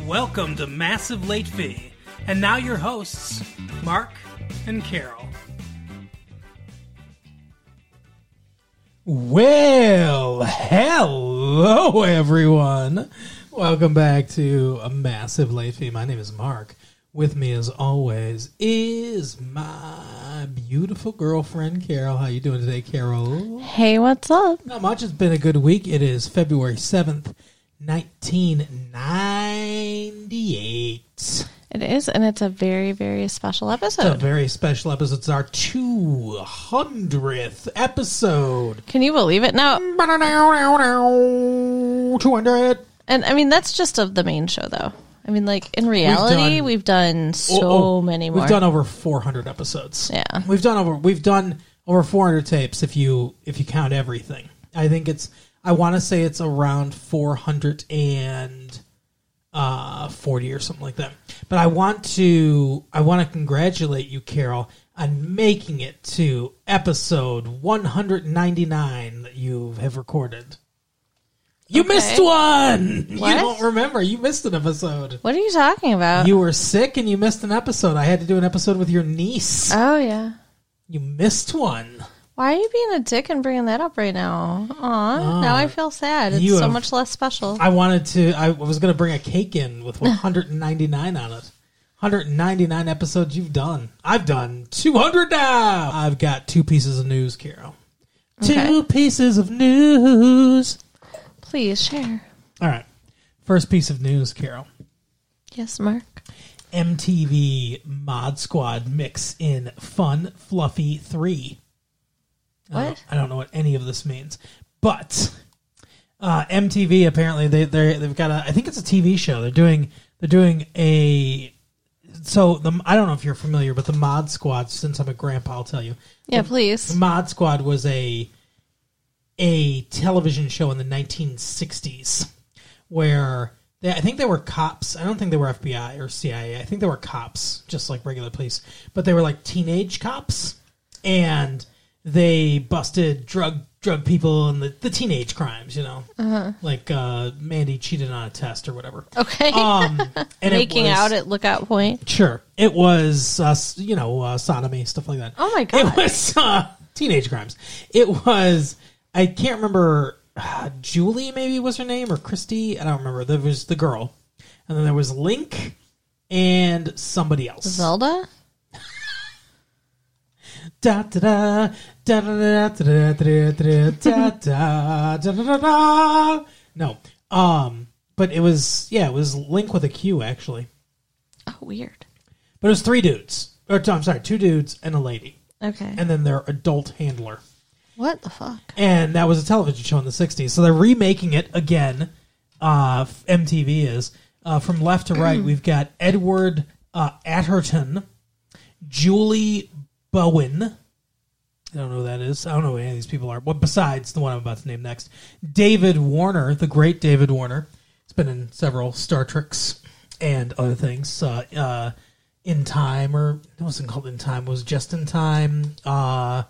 Welcome to Massive Late Fee. And now your hosts, Mark and Carol. Well, hello everyone. Welcome back to a massive late fee. My name is Mark. With me, as always, is my beautiful girlfriend Carol. How you doing today, Carol? Hey, what's up? Not much. It's been a good week. It is February seventh, nineteen ninety-eight. It is, and it's a very, very special It's a episode. very special episode. It's our two hundredth episode. Can you believe it? Now, Two hundred. and I mean, that's just of the main show, though. I mean, like, in reality, done- we've done, so Oh, oh, many more. We've done over 400 episodes. Yeah. we've done over we've done over 400 tapes if you if you count everything. I think it's I want to say it's around 400 and uh 40 or something like that. But I want to I want to congratulate you, Carol, on making it to episode 199 that you have recorded. You missed one. You don't remember. You missed an episode. what are you talking about? You were sick and you missed an episode. I had to do an episode with your niece. oh, yeah. You missed one. Why are you being a dick and bringing that up right now? Aw, now I feel sad. It's you so have- much less special. I wanted to. I was going to bring a cake in with 199 on it. 199 episodes you've done. I've done 200 now. I've got two pieces of news, Carol. Okay. Two pieces of news. Please share. All right. First piece of news, Carol. Yes, Mark. MTV Mod Squad mix in Fun Fluffy 3. I don't- What? I don't know what any of this means, but uh, MTV apparently they they they've got a I think it's a TV show. They're doing they're doing a so the I don't know if you're familiar, but the Mod Squad. Since I'm a grandpa, I'll tell you. Yeah, The please. Mod Squad was a a television show in the 1960s where they, I think they were cops. I don't think they were FBI or CIA. I think they were cops, just like regular police, but they were like teenage cops, and they busted drug drug people and the, the teenage crimes. You know, like uh, Mandy cheated on a test or whatever. Okay. Um, and Making was- out at Lookout Point. Sure, it was uh, you know uh, sodomy stuff like that. Oh my god, It was uh, teenage crimes. It was I can't remember uh, Julie maybe was her name or Christy. I don't remember. There was the girl, and then there was Link and somebody else. Zelda? Da da da no. Um, but it was yeah, it was Link with a Q actually. Oh, weird. But it was three dudes. Or no, I'm sorry, two dudes and a lady. Okay. And then their adult handler. What the fuck? And that was a television show in the '60s, so they're remaking it again. Uh, MTV is uh, from left to right. we've got Edward uh, Atherton, Julie Bowen, I don't know who that is. I don't know who any of these people are. Well, besides the one I'm about to name next, David Warner, the great David Warner. It's been in several Star Treks and other things. Uh, uh, in time, or it wasn't called in time. It was just in time. Uh,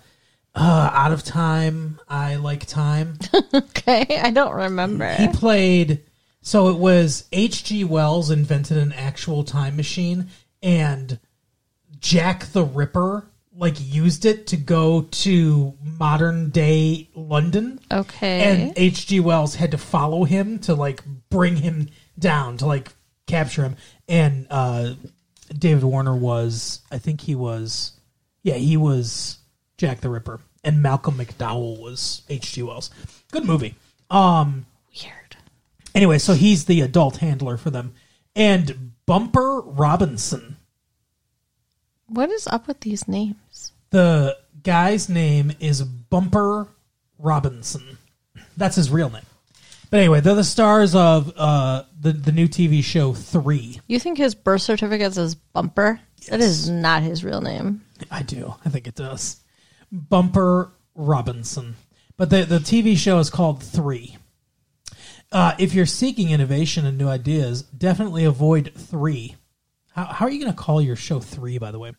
uh, out of time. I like time. Okay. I don't remember. He played. So it was H.G. Wells invented an actual time machine, and Jack the Ripper like used it to go to modern day London. Okay. And H.G. Wells had to follow him to like bring him down to like capture him. And uh, David Warner was, I think he was, yeah, he was Jack the Ripper, and Malcolm McDowell was H.G. Wells. Good movie. Um. Weird. Anyway, so he's the adult handler for them, and Bumper Robinson. What is up with these names? The guy's name is Bumper Robinson. That's his real name. But anyway, they're the stars of uh, the the new TV show Three. You think his birth certificate says Bumper? That is not his real name. I do. I think it does. Bumper Robinson. But the the TV show is called Three. Uh, if you're seeking innovation and new ideas, definitely avoid Three. How, how are you going to call your show Three, by the way?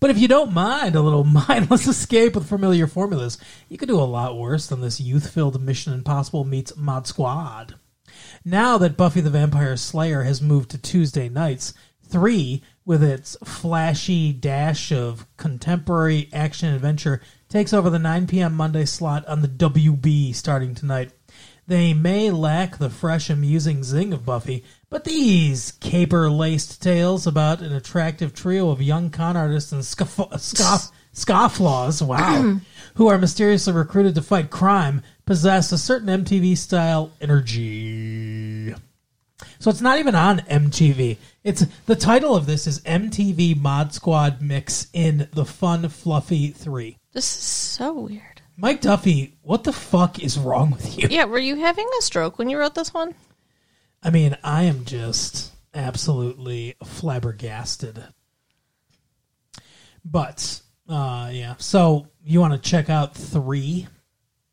But if you don't mind a little mindless escape with familiar formulas, you could do a lot worse than this youth filled Mission Impossible meets Mod Squad. Now that Buffy the Vampire Slayer has moved to Tuesday nights, 3, with its flashy dash of contemporary action adventure, takes over the 9 p.m. Monday slot on the WB starting tonight. They may lack the fresh, amusing zing of Buffy, but these caper laced tales about an attractive trio of young con artists and scoff- scoff- scofflaws, wow, who are mysteriously recruited to fight crime, possess a certain MTV style energy. So it's not even on MTV. It's the title of this is MTV Mod Squad Mix in the Fun Fluffy 3. This is so weird. Mike Duffy, what the fuck is wrong with you? Yeah, were you having a stroke when you wrote this one? I mean, I am just absolutely flabbergasted. But uh yeah, so you want to check out 3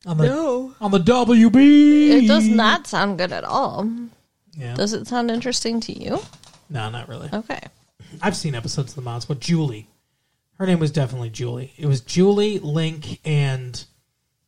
on the No. on the WB? It does not sound good at all. Yeah. Does it sound interesting to you? no, not really. Okay. I've seen episodes of the mods, but Julie. Her name was definitely Julie. It was Julie, Link, and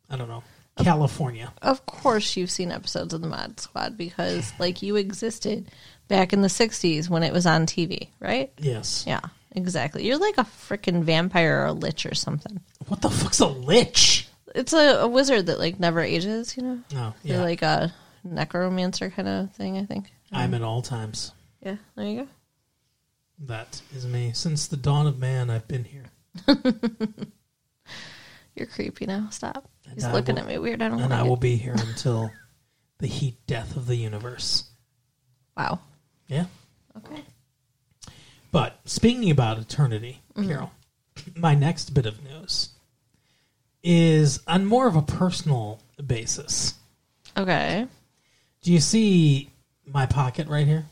I don't know, California. Of course you've seen episodes of the Mod Squad because like you existed back in the 60s when it was on TV, right? Yes. Yeah, exactly. You're like a freaking vampire or a lich or something. What the fuck's a lich? It's a, a wizard that like never ages, you know? Oh, They're yeah. like a necromancer kind of thing, I think. I'm um, at all times. Yeah, there you go. That is me. Since the dawn of man, I've been here. You're creepy now. Stop. He's I looking will- at me weird. I don't And like I it. will be here until the heat death of the universe. Wow. Yeah. Okay. But speaking about eternity, mm-hmm. Carol, my next bit of news is on more of a personal basis. Okay. Do you see my pocket right here?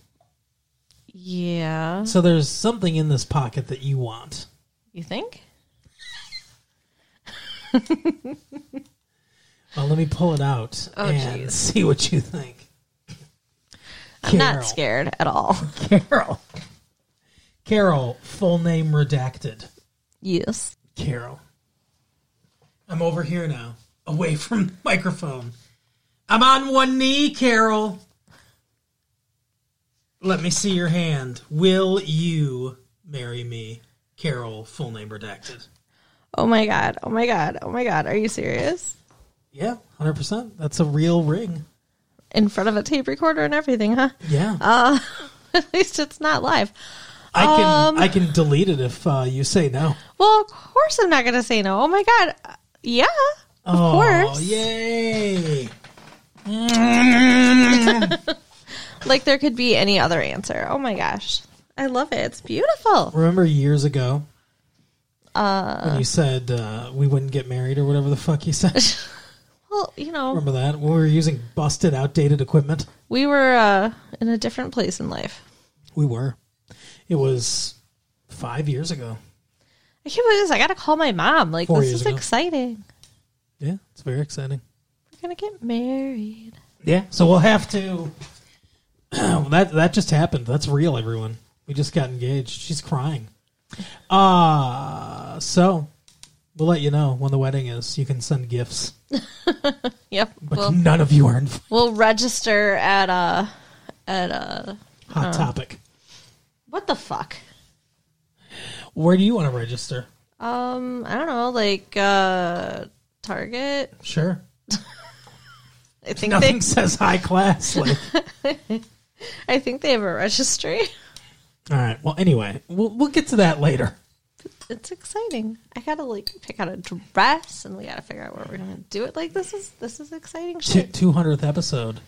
Yeah. So there's something in this pocket that you want. You think? Well, let me pull it out Oh, and jeez. see what you think. I'm not scared at all. Carol. Carol, full name redacted. yes. Carol. I'm over here now, away from the microphone. I'm on one knee, Carol. Let me see your hand. Will you marry me? Carol, full name redacted. Oh my god. Oh my god. Oh my god. Are you serious? Yeah, 100%. That's a real ring. In front of a tape recorder and everything, huh? Yeah. Uh, at least it's not live. I can um, I can delete it if uh, you say no. Well, of course I'm not going to say no. Oh my god. Uh, Yeah. Of oh, course. yay. Like there could be any other answer. Oh my gosh. I love it. It's beautiful. Remember years ago Uh when you said uh, we wouldn't get married or whatever the fuck you said? well, you know, Remember that? When we were using busted, outdated equipment? we were uh in a different place in life. We were. It was five years ago. I can't believe this. I got to call my mom. Like Four this years is ago. exciting. Yeah, it's very exciting. We're going to get married. Yeah, so we'll have to. that that just happened. That's real, everyone. We just got engaged. She's crying. Uh so we'll let you know when the wedding is. You can send gifts, Yep. but We'll, none of you are in we'll register at uh at uh hot topic. what the fuck? Where do you want to register? Um, I don't know, like uh Target. Sure. I think Nothing they says high class. Like, I think they have a registry. all right. Well, anyway, we'll we'll get to that later. It's exciting. I gotta like pick out a dress, and we gotta figure out where we're gonna do it. Like this is this is exciting shit. Two hundredth episode.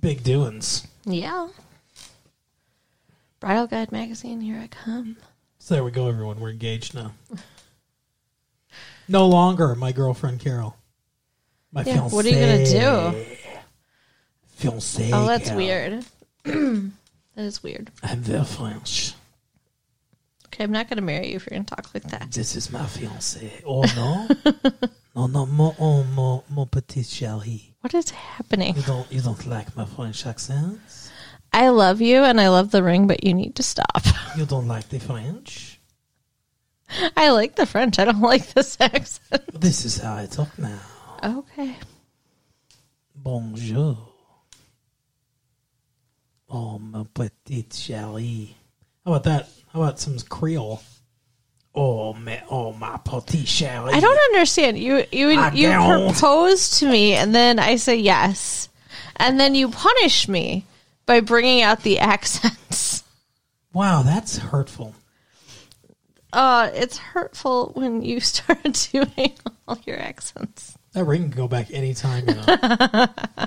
Big doings. Yeah. Bridal Guide magazine, here I come. So there we go, everyone. We're engaged now. No longer my girlfriend Carol. My Yeah, what are you gonna do? Fiancé. Oh, that's Carol. weird. that is weird. I'm very French. Okay, I'm not gonna marry you if you're gonna talk like that. This is my fiancé. Oh no, no, no, mon, oh, mon, mon petit chéri. What is happening? You don't, you don't like my French accent. I love you and I love the ring, but you need to stop. You don't like the French. I like the French. I don't like this accent. This is how I talk now. Okay. Bonjour. Oh, ma petite chérie. How about that? How about some Creole? Oh, ma, oh, my petit chérie. I don't understand. You you I you don't. propose to me, and then I say yes, and then you punish me by bringing out the accents. Wow, that's hurtful. Uh, it's hurtful when you start doing all your accents. That ring can go back anytime, you know.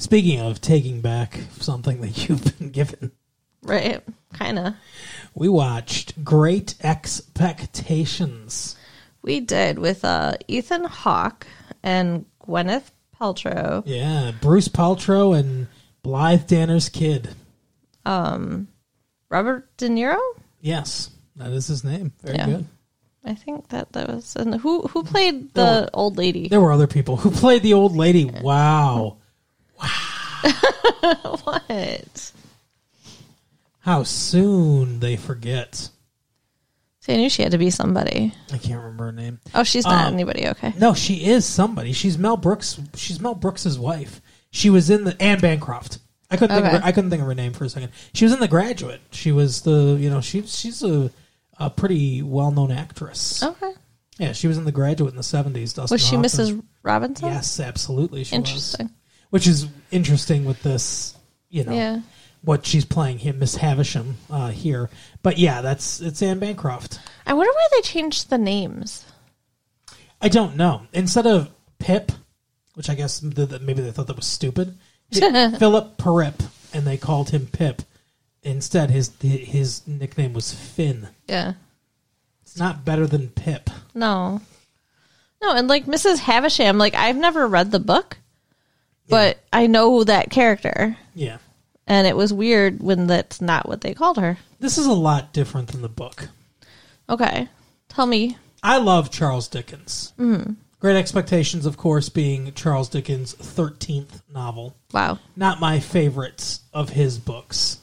Speaking of taking back something that you've been given, Right? Kind of. we watched Great Expectations. We did with uh, Ethan Hawke and Gwyneth Paltrow. Yeah, Bruce Paltrow and Blythe Danner's kid. Um, Robert De Niro? Yes, that is his name. Very Yeah. good. I think that that was. And who who played the There old lady? There were other people who played the old lady. Wow. what? How soon they forget. See, I knew she had to be somebody. I can't remember her name. Oh, she's not Um, anybody. Okay. No, she is somebody. She's Mel Brooks. She's Mel Brooks's wife. She was in the Anne Bancroft. I couldn't think of her, I couldn't think of her name for a second. She was in The Graduate. She was the you know she she's a a pretty well known actress. Okay. Yeah, she was in The Graduate in the seventies. Was she Mrs. Robinson? Yes, absolutely. She Interesting. was. Which is interesting with this, you know, Yeah. what she's playing here, Miss Havisham uh, here. But yeah, that's it's Anne Bancroft. I wonder why they changed the names. I don't know. Instead of Pip, which I guess th- th- maybe they thought that was stupid, Philip Pirrip, and they called him Pip. Instead, his his nickname was Finn. Yeah. It's not better than Pip. No. No, and like Mrs. Havisham, like I've never read the book, but I know that character. Yeah, And it was weird when that's not what they called her. this is a lot different than the book. Okay. Tell me. I love Charles Dickens. Mm. Great Expectations, of course, being Charles Dickens' thirteenth novel. Wow. Not my favorite of his books,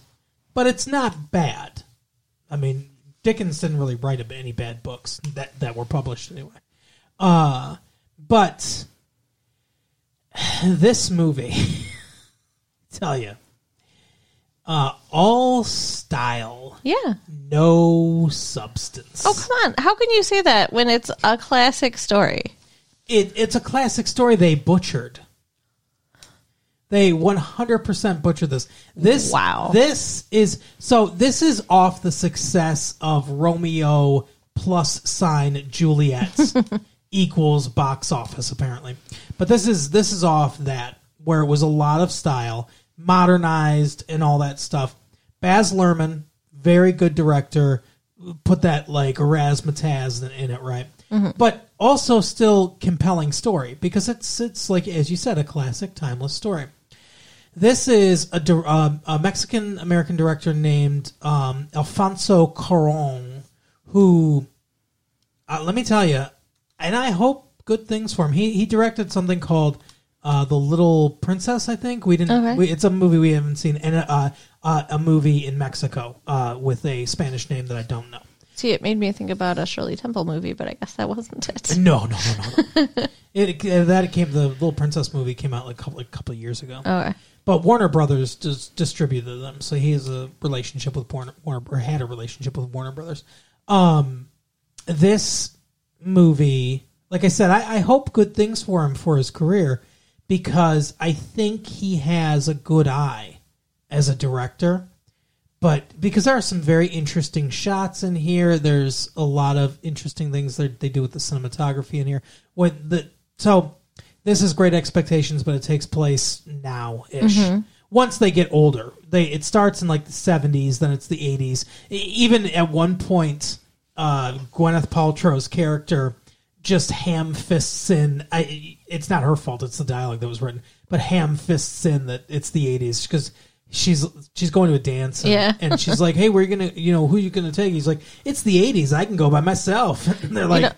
but it's not bad. I mean, Dickens didn't really write any bad books that that were published anyway. Uh, but this movie, tell you, uh, all style, Yeah. no substance. Oh, come on. How can you say that when it's a classic story? it, it's a classic story they butchered. They 100% butchered this. This Wow. This is so this is off the success of Romeo plus sign Juliet equals box office apparently. But this is this is off that where it was a lot of style, modernized and all that stuff. Baz Luhrmann, very good director, put that like razzmatazz in, it, right? But also still compelling story because it's it's like as you said, a classic, timeless story. This is a, um, a Mexican American director named um, Alfonso Cuarón, who, uh, let me tell you, and I hope good things for him. He he directed something called uh, The Little Princess. I think we didn't. Okay. We, it's a movie we haven't seen, and uh, uh, a movie in Mexico uh, with a Spanish name that I don't know. See, it made me think about a Shirley Temple movie, but I guess that wasn't it. No, no, no, no. no. it that came the Little Princess movie came out like a couple, like a couple of years ago. Okay. But Warner Brothers just distributed them, so he has a relationship with Warner, Warner or had a relationship with Warner Brothers. Um, this movie, like I said, I, I hope good things for him for his career because I think he has a good eye as a director. But because there are some very interesting shots in here, there's a lot of interesting things that they do with the cinematography in here. When the so this is Great Expectations, but it takes place now ish. Mm-hmm. Once they get older, they it starts in like the seventies, then it's the eighties. Even at one point, uh, Gwyneth Paltrow's character just ham fists in. I, it's not her fault; it's the dialogue that was written. But ham fists in that it's the eighties because she's she's going to a dance, and, Yeah. and she's like, "Hey, we're gonna, you know, who you gonna take?" He's like, "It's the eighties. I can go by myself." And they're like, know-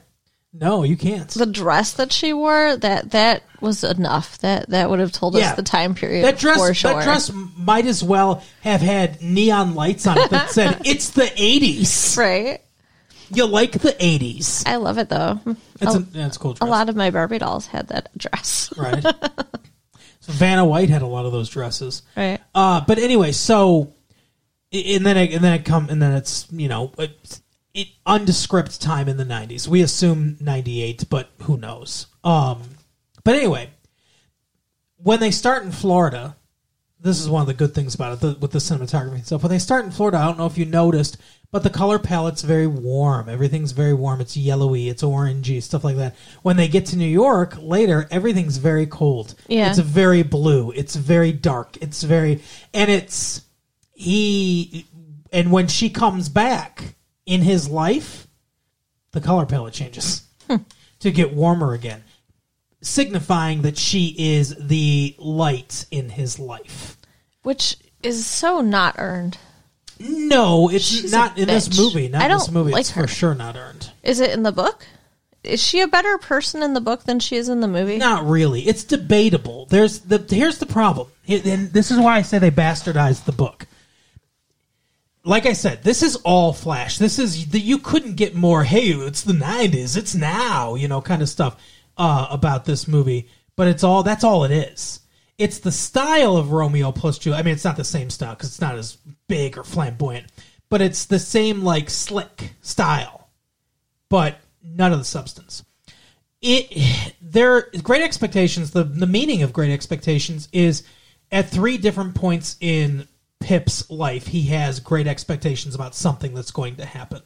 "No, you can't." The dress that she wore, that that was enough. That that would have told us the time period That dress, sure. that dress might as well have had neon lights on it that said, "It's the '80s." right? You like the '80s? I love it though. It's a, a, yeah, it's a cool dress. a lot of my Barbie dolls had that dress. right? Vanna White had a lot of those dresses. Right. Uh, but anyway, so and then it, and then it come and then it's you know it, it undescript time in the '90s. We assume '98, but who knows? Um, but anyway, when they start in Florida, this is one of the good things about it the, with the cinematography and stuff. When they start in Florida, I don't know if you noticed, but the color palette's very warm. Everything's very warm. It's yellowy, it's orangey, stuff like that. When they get to New York later, everything's very cold. Yeah. It's very blue. It's very dark. It's very and it's he and when she comes back in his life, the color palette changes hmm. to get warmer again, signifying that she is the light in his life. Which is so not earned. No, it's She's not in this movie. Not I in this don't movie. like it's her. for sure not earned. Is it in the book? Is she a better person in the book than she is in the movie? Not really. It's debatable. There's the here's the problem, Here- and this is why I say they bastardized the book. Like I said, this is all Flash. This is the, you couldn't get more. Hey, it's the '90s. It's now. You know, kind of stuff uh, about this movie. But it's all that's all it is. It's the style of Romeo plus Juliet. I mean, it's not the same style because it's not as big or flamboyant, but it's the same like slick style, but none of the substance. It there great expectations the the meaning of great expectations is at three different points in pip's life he has great expectations about something that's going to happen.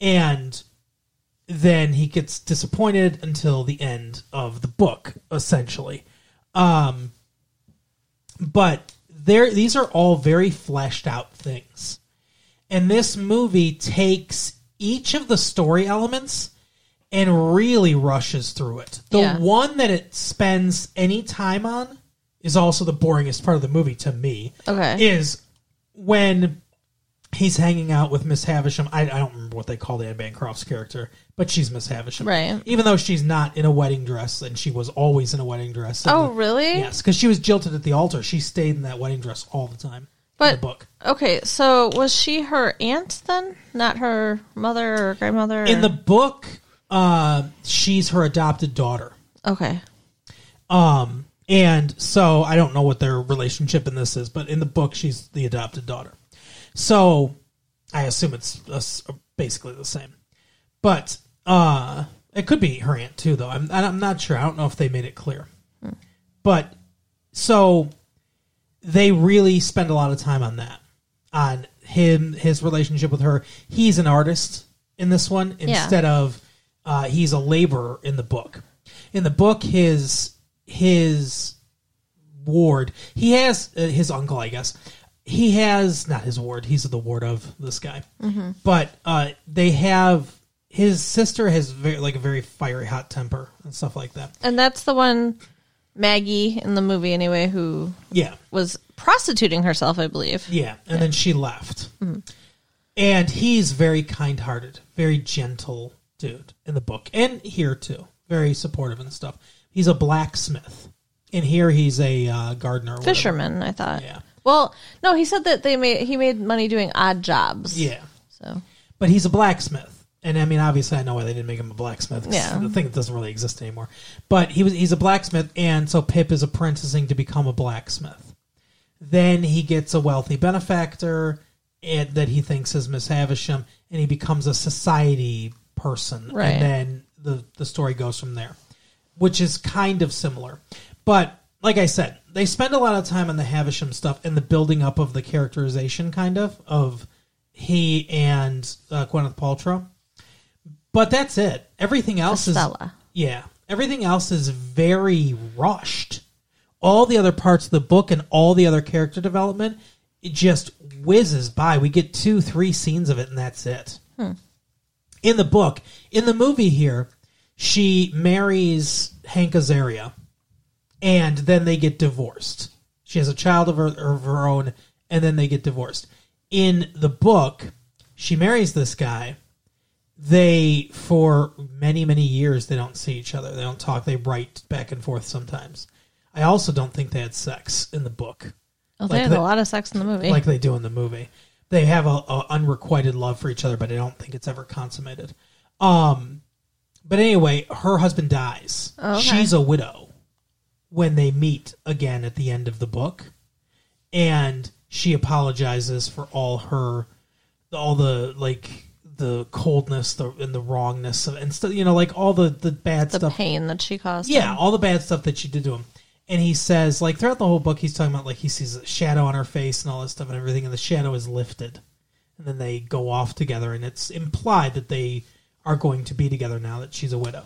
And then he gets disappointed until the end of the book essentially. Um but there these are all very fleshed out things and this movie takes each of the story elements and really rushes through it. The Yeah. one that it spends any time on is also the boringest part of the movie to me. Okay. Is when he's hanging out with Miss Havisham. I, I don't remember what they call Anne Bancroft's character, but she's Miss Havisham. Right. Even though she's not in a wedding dress, and she was always in a wedding dress. Oh, the- really? Yes, because she was jilted at the altar. She stayed in that wedding dress all the time. in But- the book. Okay, so was she her aunt then? Not her mother or grandmother? In the book, uh, she's her adopted daughter. Okay. Um, and so I don't know what their relationship in this is, but in the book, she's the adopted daughter. So I assume it's uh, basically the same. But uh, it could be her aunt too, though. I'm I'm not sure. I don't know if they made it clear. But so they really spend a lot of time on that, on him, his relationship with her. He's an artist in this one Yeah. instead of uh, he's a laborer in the book. In the book, his his ward, he has uh, his uncle, I guess. He has not his ward. He's the ward of this guy, but uh, they have his sister has very like a very fiery hot temper and stuff like that. And that's the one Maggie in the movie anyway who Yeah, was prostituting herself, I believe. Yeah, and then she left. And he's very kind-hearted, very gentle dude in the book, and here too, very supportive and stuff. He's a blacksmith, and here he's a uh, gardener, or whatever. Fisherman, I thought. Yeah. Well, no, he said that they made he made money doing odd jobs. Yeah, So but he's a blacksmith, and I mean, obviously, I know why they didn't make him a blacksmith. Yeah. the thing that doesn't really exist anymore. But he was—he's a blacksmith, and so Pip is apprenticing to become a blacksmith. Then he gets a wealthy benefactor and, that he thinks is Miss Havisham, and he becomes a society person. Right. And then the the story goes from there, which is kind of similar. But like I said, they spend a lot of time on the Havisham stuff and the building up of the characterization, kind of of he and uh, Gwyneth Paltrow. But that's it. Everything else is Estella. yeah. Everything else is very rushed. All the other parts of the book and all the other character development, it just whizzes by. We get two, three scenes of it, and that's it. Hmm. In the book, in the movie here, she marries Hank Azaria, and then they get divorced. She has a child of her, of her own, and then they get divorced. In the book, she marries this guy they for many many years they don't see each other. They don't talk. They write back and forth sometimes. I also don't think they had sex in the book. Oh, Like they had the- a lot of sex in the movie. like they do in the movie. They have a, a unrequited love for each other but i don't think it's ever consummated. Um but anyway her husband dies. Oh, okay. she's a widow when they meet again at the end of the book, and she apologizes for all her, all the like the coldness the, and the wrongness of, and stuff. You know, like all the the bad stuff, The stuff. pain that she caused. Yeah, him. all the bad stuff that she did to him. And he says, like throughout the whole book, he's talking about like he sees a shadow on her face and all this stuff and everything, and the shadow is lifted, and then they go off together, and it's implied that they are going to be together now that she's a widow.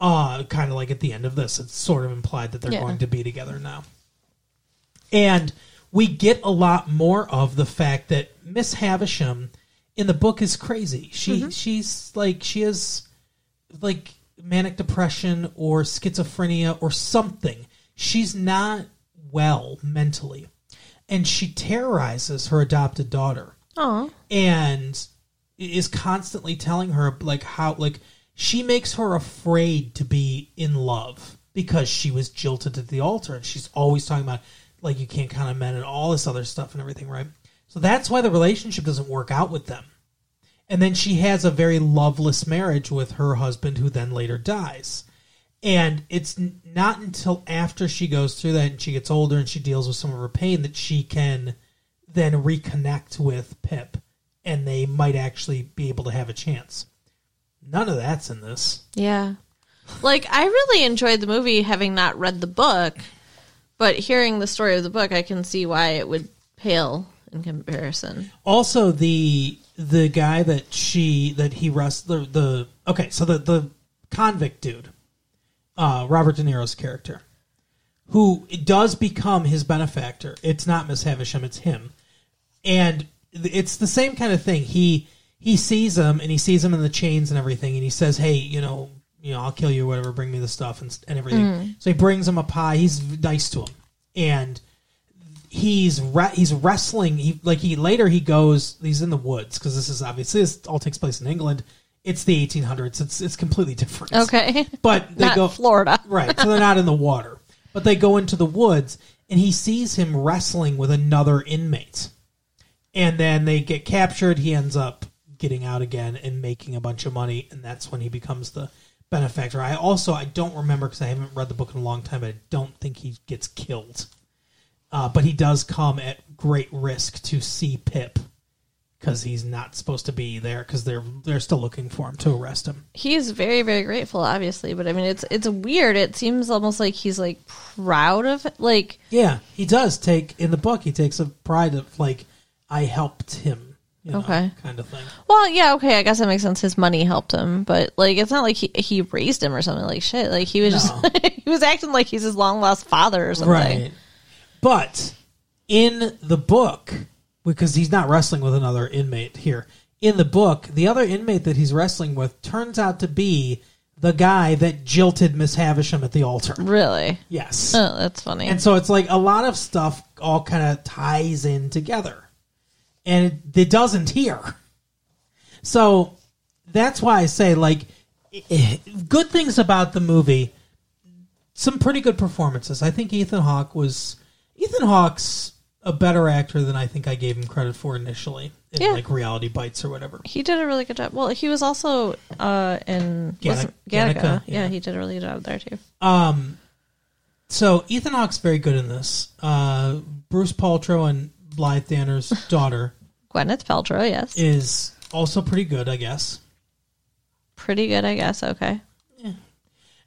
Uh, kind of like at the end of this, it's sort of implied that they're Yeah. going to be together now. And we get a lot more of the fact that Miss Havisham in the book is crazy. She mm-hmm. she's like she has like manic depression or schizophrenia or something. She's not well mentally. And she terrorizes her adopted daughter Aw. and is constantly telling her like how like she makes her afraid to be in love because she was jilted at the altar and she's always talking about like you can't count on men and all this other stuff and everything right so that's why the relationship doesn't work out with them and then she has a very loveless marriage with her husband who then later dies and it's not until after she goes through that and she gets older and she deals with some of her pain that she can then reconnect with Pip and they might actually be able to have a chance. None of that's in this. Yeah. Like I really enjoyed the movie having not read the book, but hearing the story of the book, I can see why it would pale in comparison. Also the the guy that she that he rest the the okay, so the the convict dude, uh Robert De Niro's character, who does become his benefactor. It's not Miss Havisham, it's him. And it's the same kind of thing. He he sees him and he sees him in the chains and everything and he says, "Hey, you know, you know, I'll kill you or whatever, bring me the stuff and and everything." So he brings him a pie. He's nice to him. And he's re- he's wrestling. He like he later he goes. He's in the woods because this is obviously this all takes place in England. It's the 1800s. It's it's completely different. Okay. but they Not go Florida. right. So they're not in the water, but they go into the woods, and he sees him wrestling with another inmate, and then they get captured. He ends up getting out again and making a bunch of money, and that's when he becomes the benefactor. I also I don't remember because I haven't read the book in a long time, but I don't think he gets killed. Uh, but he does come at great risk to see Pip because he's not supposed to be there because they're they're still looking for him to arrest him. He's very, very grateful, obviously, but I mean, it's it's weird. It seems almost like he's like proud of it. Like, Yeah, he does take in the book. He takes a pride of like I helped him, you know, Okay. kind of thing. well, yeah, okay, I guess that makes sense. His money helped him, but like, it's not like he he raised him or something. Like shit, like he was No. just he was acting like he's his long lost father or something. Right. But in the book, because he's not wrestling with another inmate here, in the book, the other inmate that he's wrestling with turns out to be the guy that jilted Miss Havisham at the altar. Really? Yes. Oh, that's funny. And so it's like a lot of stuff all kind of ties in together. And it, it doesn't here. So that's why I say, like, good things about the movie, some pretty good performances. I think Ethan Hawke was. Ethan Hawke's a better actor than I think I gave him credit for initially in Yeah. like Reality Bites or whatever. he did a really good job. Well, he was also uh in Gattaca- wasn't- Gattaca. Gattaca, Yeah. yeah. he did a really good job there too. Um, so Ethan Hawke's very good in this. Uh, Bruce Paltrow and Blythe Danner's daughter Gwyneth Paltrow, yes, is also pretty good, I guess. pretty good, I guess. Okay,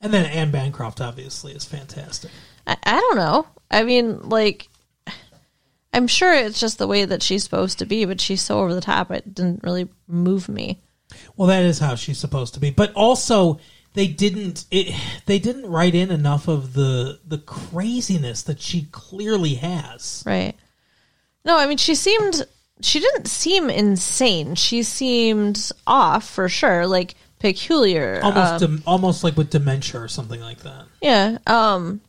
And then Anne Bancroft obviously is fantastic. I, I don't know. I mean, like, I'm sure it's just the way that she's supposed to be, but she's so over the top. It didn't really move me. Well, that is how she's supposed to be. But also, they didn't it, they didn't write in enough of the the craziness that she clearly has. Right. No, I mean, she seemed, she didn't seem insane. She seemed off for sure, like peculiar. Almost Um, dem- almost like with dementia or something like that. yeah. Um,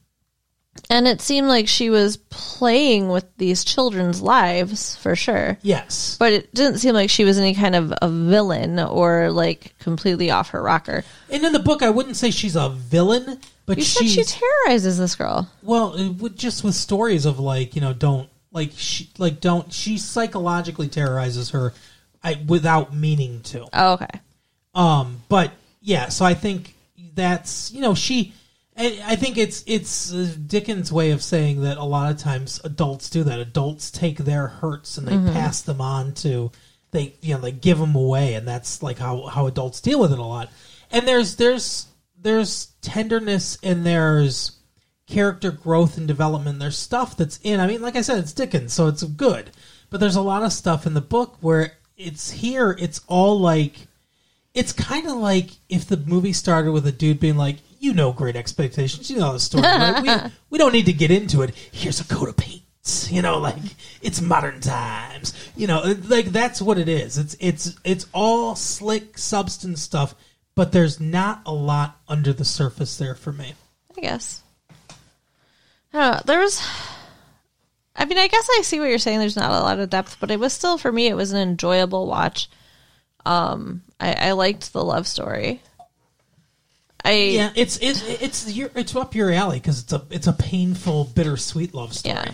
and it seemed like she was playing with these children's lives for sure. Yes. But it didn't seem like she was any kind of a villain or like completely off her rocker. And in the book, I wouldn't say she's a villain, but You said she terrorizes this girl. Well, it would just with stories of like you know don't like she like don't she psychologically terrorizes her, I, without meaning to. Oh, okay. Um, but yeah, so I think that's you know she I think it's it's uh, Dickens' way of saying that a lot of times adults do that. Adults take their hurts and they pass them on to they you know they give them away, and that's like how how adults deal with it a lot. And there's there's there's tenderness and there's character growth and development. There's stuff that's in. I mean, like I said, it's Dickens, so it's good. But there's a lot of stuff in the book where it's here. It's all like it's kind of like if the movie started with a dude being like, "You know, Great Expectations. You know the story. Right? we we don't need to get into it. Here's a coat of paint." You know, like it's modern times. You know, like that's what it is. It's it's it's all slick substance stuff, but there's not a lot under the surface there for me. I guess. I don't know. There was. I mean, I guess I see what you're saying. There's not a lot of depth, but it was still for me. It was an enjoyable watch. Um, I, I liked the love story. I Yeah, it's it's it's your it's up your alley because it's a it's a painful, bittersweet love story. Yeah.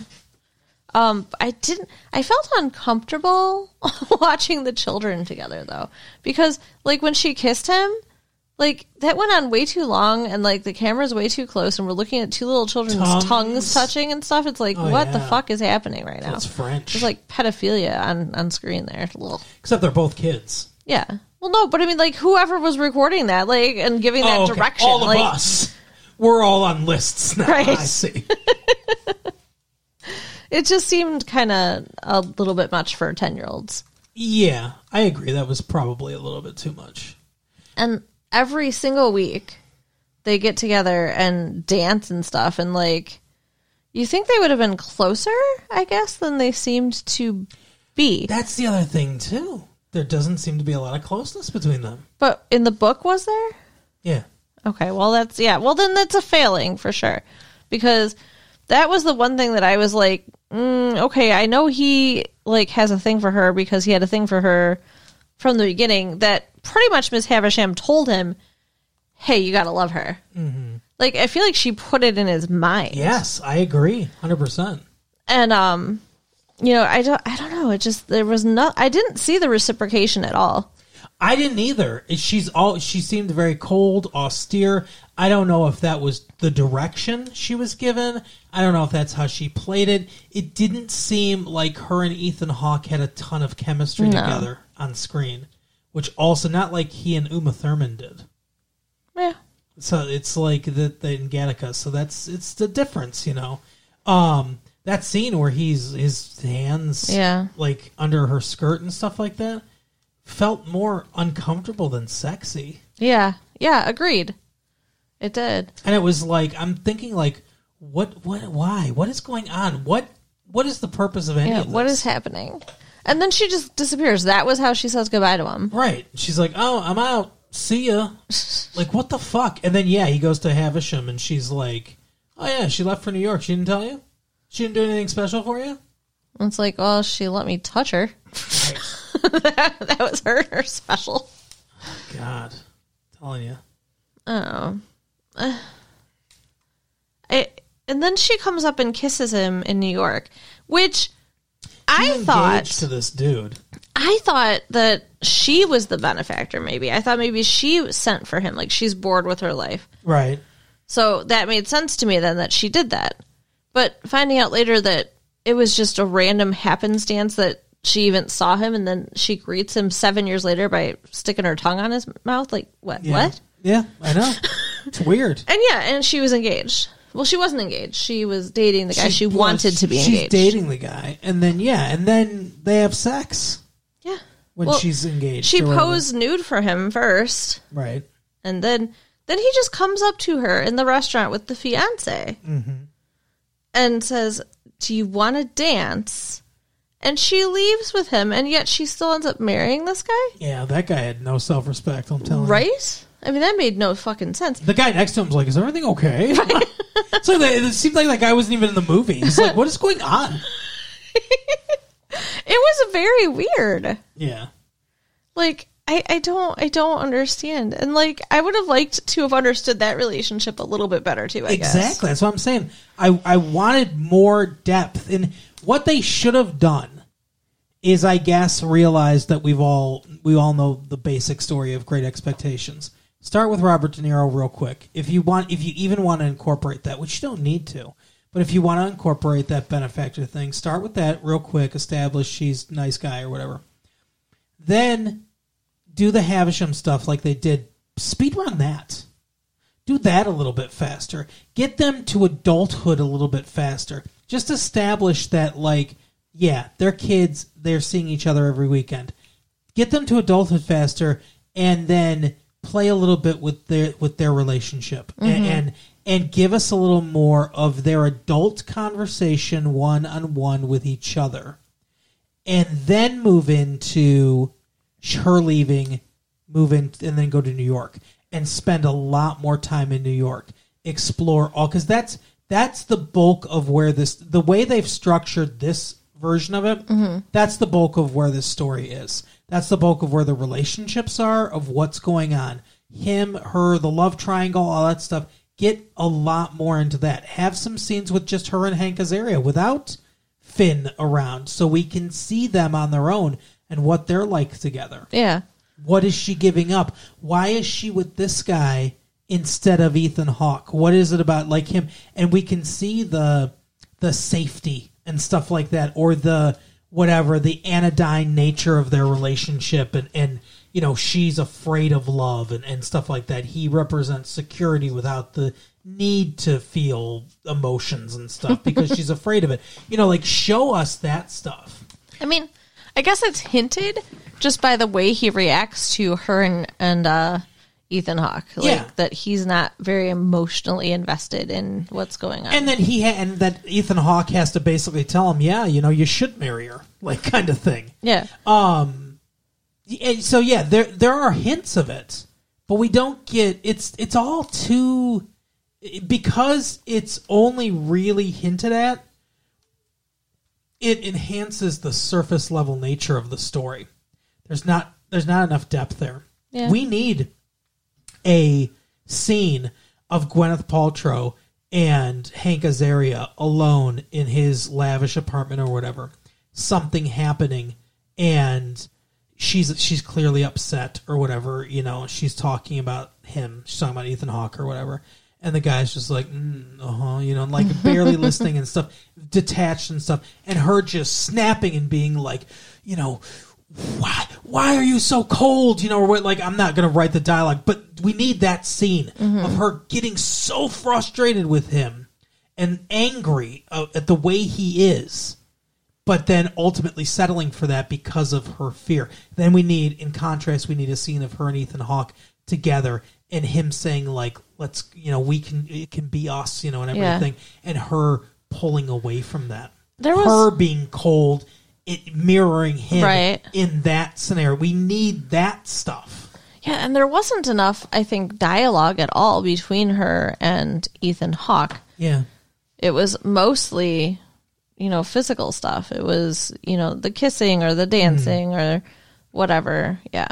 Um, I didn't. I felt uncomfortable watching the children together though, because like when she kissed him, like that went on way too long, and like the camera's way too close, and we're looking at two little children's tongues, Tongues. touching and stuff. It's like, Oh, what the fuck is happening right now? It's French, It's like pedophilia on on screen there. Little, except they're both kids. yeah. Well, no, but I mean, like whoever was recording that, like, and giving that Oh, okay. direction, All of like, us. We're all on lists now. Right. I see. it just seemed kind of a little bit much for ten year olds. yeah, I agree. That was probably a little bit too much. and every single week they get together and dance and stuff and like you think they would have been closer i guess than they seemed to be That's the other thing too. There doesn't seem to be a lot of closeness between them. but in the book was there Yeah. okay well that's yeah well then that's a failing for sure because that was the one thing that i was like mm, okay i know he like has a thing for her because he had a thing for her from the beginning that pretty much miss havisham told him hey you gotta love her like i feel like she put it in his mind Yes, I agree. Hundred percent. and um you know i don't i don't know it just there was no i didn't see the reciprocation at all I didn't either. She's all she seemed very cold, austere. I don't know if that was the direction she was given. I don't know if that's how she played it. It didn't seem like her and Ethan Hawke had a ton of chemistry No. together on screen, which also not like he and Uma Thurman did. yeah So it's like the, the in Gattaca. So that's it's the difference, you know. Um, that scene where he's his hands, Yeah. like under her skirt and stuff like that, felt more uncomfortable than sexy. yeah yeah agreed it did And it was like I'm thinking, like, what, what, why, what is going on? What, what is the purpose of any yeah of this? what is happening and then she just disappears that was how she says goodbye to him Right. She's like, oh, I'm out. See ya. like, what the fuck? And then, yeah, he goes to Havisham, and she's like, oh, yeah, she left for New York. She didn't tell you? She didn't do anything special for you? it's like well she let me touch her that, that was her her special God. telling you. oh I, and then she comes up and kisses him in new york which i Engaged thought to this dude. I thought that she was the benefactor, maybe. I thought maybe she was sent for him, like she's bored with her life. Right. So that made sense to me then that she did that. But finding out later that it was just a random happenstance that she even saw him and then she greets him seven years later by sticking her tongue on his mouth, like, what? Yeah. What? Yeah, I know. it's weird. And yeah, and she was engaged. Well, she wasn't engaged. She was dating the guy she, well, wanted to be she's engaged. dating the guy, and then, yeah, and then they have sex Yeah. when Well, she's engaged. She whatever. posed nude for him first. Right. And then then he just comes up to her in the restaurant with the fiance mm-hmm. And says, "Do you want to dance?" And she leaves with him, and yet she still ends up marrying this guy, Yeah, that guy had no self respect, I'm telling you. right? I mean, that made no fucking sense. The guy next to him's like, "Is everything okay?" so they, it seemed like that guy wasn't even in the movie. He's like, "What is going on?" It was very weird. Yeah, Like I, I don't I don't understand. And like I would have liked to have understood that relationship a little bit better too, I guess. exactly. That's what I'm saying. I I wanted more depth, and what they should have done is, I guess, realize that we've all we all know the basic story of Great Expectations. Start with Robert De Niro real quick. If you want, if you even want to incorporate that, which you don't need to, but if you want to incorporate that benefactor thing, start with that real quick. Establish she's nice guy or whatever. Then do the Havisham stuff like they did. Speed run that. Do that a little bit faster. Get them to adulthood a little bit faster. Just establish that, like, yeah, they're kids. They're seeing each other every weekend. Get them to adulthood faster, and then play a little bit with their with their relationship, and, mm-hmm. and and give us a little more of their adult conversation one on one with each other, and then move into her leaving, move in, and then go to New York and spend a lot more time in New York, explore all because that's that's the bulk of where this the way they've structured this version of it. Mm-hmm. That's the bulk of where this story is. That's the bulk of where the relationships are of what's going on. Him, her, the love triangle, all that stuff. Get a lot more into that. Have some scenes with just her and Hank Azaria without Finn around, so we can see them on their own and what they're like together. Yeah. What is she giving up? Why is she with this guy instead of Ethan Hawke? What is it about like him? And we can see the the safety and stuff like that, or the whatever the anodyne nature of their relationship, and and you know she's afraid of love and and stuff like that. He represents security without the need to feel emotions and stuff because she's afraid of it. You know, like show us that stuff. I mean, I guess it's hinted just by the way he reacts to her and and uh, Ethan Hawke, like Yeah. that he's not very emotionally invested in what's going on. And then he ha- and that Ethan Hawke has to basically tell him, yeah, you know, you should marry her, like kind of thing. yeah, Um, and so yeah, there there are hints of it, but we don't get it's it's all too because it's only really hinted at. It enhances the surface level nature of the story. There's not there's not enough depth there. Yeah. We need a scene of Gwyneth Paltrow and Hank Azaria alone in his lavish apartment or whatever. Something happening and she's she's clearly upset or whatever, you know, she's talking about him, she's talking about Ethan Hawke or whatever. And the guy's just like, mm, uh huh, you know, like barely listening and stuff, detached and stuff, and her just snapping and being like, you know, why why are you so cold? You know or what like i'm not going to write the dialogue but we need that scene of her getting so frustrated with him and angry uh, at the way he is but then ultimately settling for that because of her fear. Then we need in contrast we need a scene of her and ethan hawke together and him saying like let's you know we can it can be us you know and Yeah. everything and her pulling away from that There was- her being cold it mirroring him Right. in that scenario we need that stuff yeah, and there wasn't enough, I think, dialogue at all between her and Ethan Hawke. yeah It was mostly, you know, physical stuff. It was, you know, the kissing or the dancing mm. or whatever. Yeah,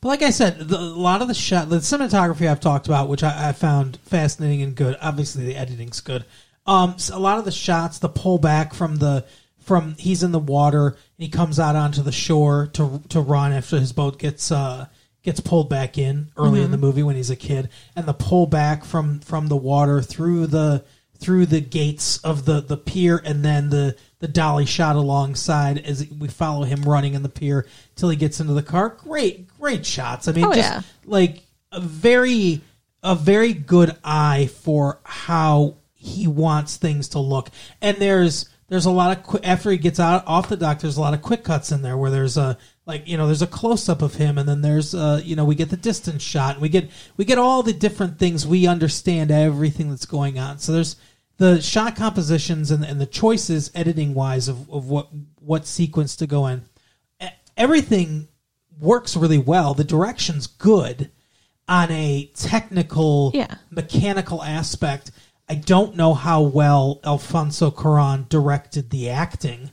But like I said, the, a lot of the shot, the cinematography I've talked about, which I, I found fascinating and good. Obviously, the editing's good. Um, s- a lot of the shots, the pullback from the from he's in the water and he comes out onto the shore to to run after his boat gets uh gets pulled back in early in the movie when he's a kid, and the pullback from from the water through the through the gates of the the pier and then the the dolly shot alongside as we follow him running in the pier till he gets into the car. Great great shots. I mean Oh, just yeah. like a very a very good eye for how he wants things to look. And there's there's a lot of qu- after he gets out off the dock there's a lot of quick cuts in there where there's a like you know there's a close up of him and then there's uh you know we get the distance shot and we get we get all the different things we understand everything that's going on. So there's the shot compositions and, and the choices editing wise of, of what what sequence to go in. Everything works really well. The direction's good on a technical Yeah. mechanical aspect. I don't know how well alfonso cuaron directed the acting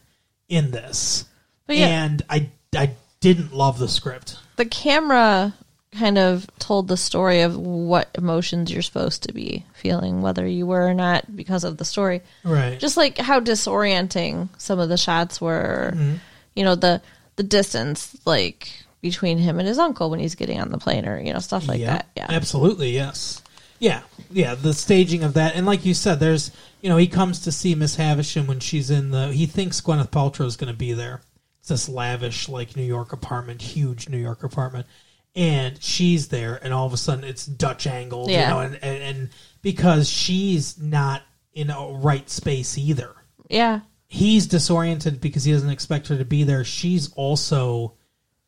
in this. Yeah. and i i didn't love the script the camera kind of told the story of what emotions you're supposed to be feeling, whether you were or not, because of the story. right Just like how disorienting some of the shots were. Mm-hmm. You know the the distance, like between him and his uncle when he's getting on the plane or you know stuff like that. Yeah. absolutely, yes, yeah, yeah. The staging of that, and like you said, there's you know he comes to see Miss Havisham when she's in the. He thinks Gwyneth Paltrow is going to be there. It's this lavish like New York apartment, huge New York apartment, and she's there, and all of a sudden it's Dutch angled, Yeah. you know, and, and and because she's not in a right space either Yeah. he's disoriented because he doesn't expect her to be there. She's also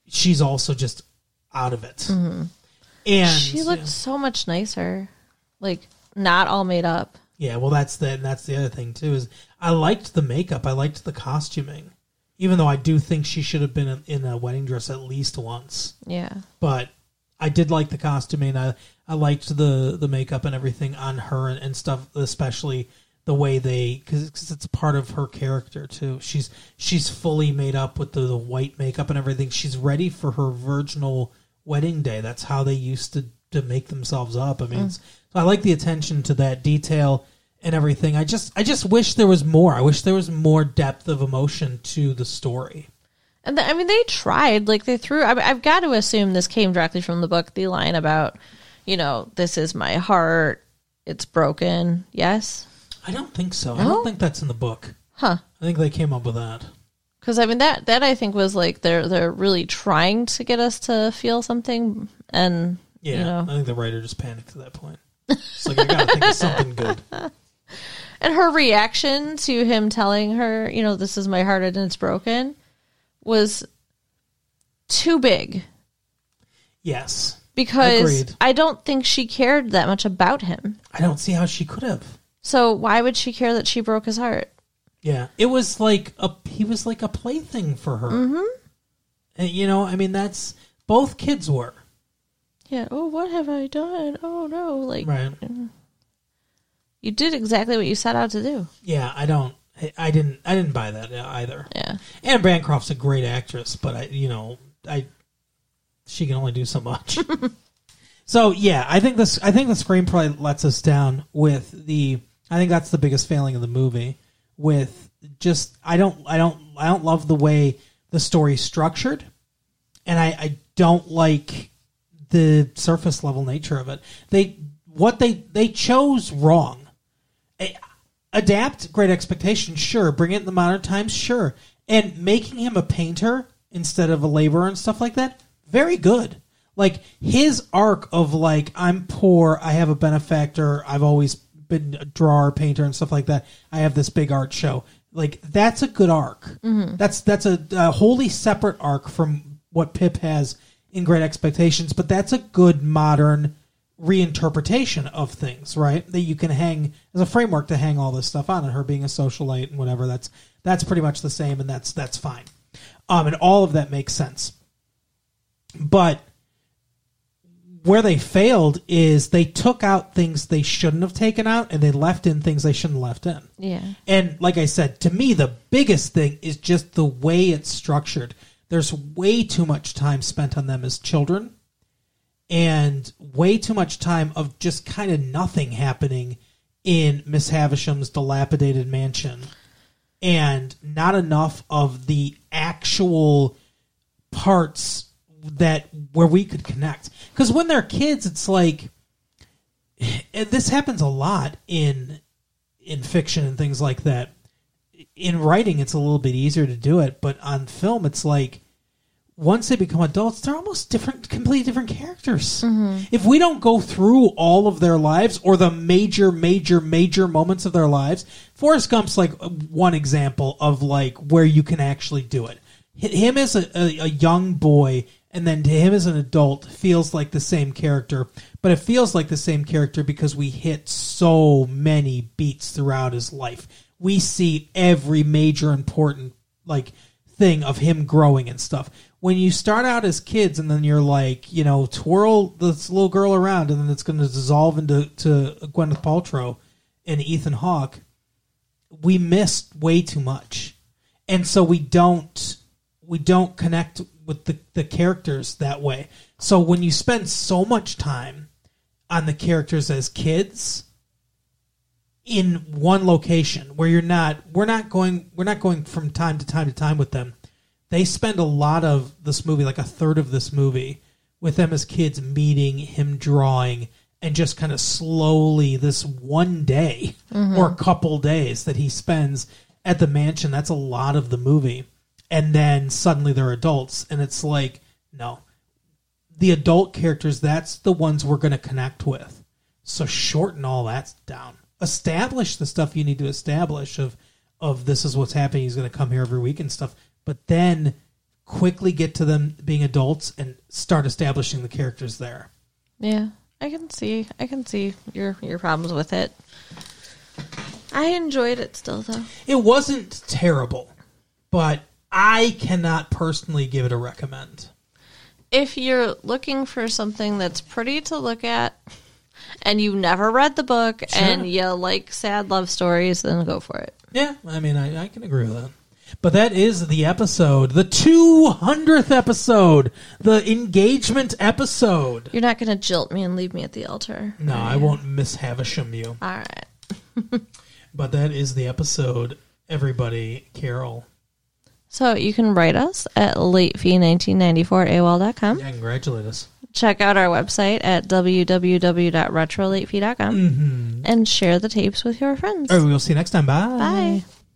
she's also just out of it. And Mm-hmm. She looked so much nicer. Like not all made up. yeah, well that's the and that's the other thing too is I liked the makeup. I liked the costuming. Even though I do think she should have been in, in a wedding dress at least once. Yeah. But I did like the costuming. I I liked the the makeup and everything on her and, and stuff, especially the way they because it's part of her character too. She's she's fully made up with the, the white makeup and everything. She's ready for her virginal wedding day. That's how they used to to make themselves up. I mean, it's, so I like the attention to that detail and everything. I just I just wish there was more. I wish there was more depth of emotion to the story. And the, I mean, they tried. Like they threw. I, I've got to assume this came directly from the book. The line about, you know, this is my heart. It's broken. Yes. I don't think so. I don't think that's in the book. Huh. I think they came up with that. Because I mean that that I think was like they're they're really trying to get us to feel something, and Yeah, you know, I think the writer just panicked at that point. It's like I gotta think of something good. and her reaction to him telling her, you know, this is my heart and it's broken, was too big Yes, because Agreed. I don't think she cared that much about him. I don't see how she could have. So why would she care that she broke his heart? Yeah, it was like a he was like a plaything for her. Mm-hmm. And you know, I mean, that's both kids were Yeah. Oh, what have I done? Oh no! Like right. You did exactly what you set out to do. Yeah, I don't. I- I didn't. I didn't buy that either. Yeah. Anne Bancroft's a great actress, but I, you know, I she can only do so much. so yeah, I think this. I think the screenplay lets us down with the. I think that's the biggest failing of the movie. With just, I don't, I don't, I don't love the way the story's structured, and I, I don't like the surface level nature of it. They what they they chose wrong adapt great expectations sure. Bring it in the modern times sure. And making him a painter instead of a laborer and stuff like that very good. Like his arc of like i'm poor i have a benefactor i've always been a drawer painter and stuff like that i have this big art show. Like that's a good arc. Mm-hmm. That's that's a, a wholly separate arc from what pip has in great expectations but that's a good modern reinterpretation of things, right? That you can hang as a framework to hang all this stuff on, and her being a socialite and whatever. That's that's pretty much the same, and that's that's fine. Um, and all of that makes sense. But where they failed is they took out things they shouldn't have taken out, and they left in things they shouldn't have left in. Yeah. And like I said, to me, the biggest thing is just the way it's structured. There's way too much time spent on them as children, and way too much time of just kind of nothing happening in Miss Havisham's dilapidated mansion, and not enough of the actual parts that where we could connect. Because when they're kids, it's like this happens a lot in in fiction and things like that. In writing, it's a little bit easier to do it, but on film, it's like once they become adults, they're almost different, completely different characters. Mm-hmm. If we don't go through all of their lives or the major, major, major moments of their lives, Forrest Gump's like one example of like where you can actually do it. Him as a, a, a young boy and then to him as an adult feels like the same character, but it feels like the same character because we hit so many beats throughout his life. We see every major important like thing of him growing and stuff. When you start out as kids and then you're like, you know, twirl this little girl around and then it's going to dissolve into to Gwyneth Paltrow and Ethan Hawke, we missed way too much. And so we don't we don't connect with the, the characters that way. So when you spend so much time on the characters as kids in one location where you're not we're not going we're not going from time to time to time with them they spend a lot of this movie, like a third of this movie, with them as kids meeting, him drawing, and just kind of slowly this one day mm-hmm. or couple days that he spends at the mansion. That's a lot of the movie. And then suddenly they're adults, and it's like, no. The adult characters, that's the ones we're going to connect with. So shorten all that down. Establish the stuff you need to establish of of this is what's happening. He's going to come here every week and stuff. But then quickly get to them being adults and start establishing the characters there. Yeah, I can see. I can see your your problems with it. I enjoyed it still, though. It wasn't terrible, but I cannot personally give it a recommend. If you're looking for something that's pretty to look at, and you never read the book, Sure. and you like sad love stories, then go for it. Yeah, I mean, I, I can agree with that. But that is the episode, the 200th episode, the engagement episode. You're not going to jilt me and leave me at the altar. No, I won't miss Havisham you. All right. But that is the episode, everybody. Carol. So you can write us at latefee1994 at AOL.com. Yeah, congratulate us. Check out our website at www.retrolatefee.com Mm-hmm. and share the tapes with your friends. All right, we'll see you next time. Bye. Bye.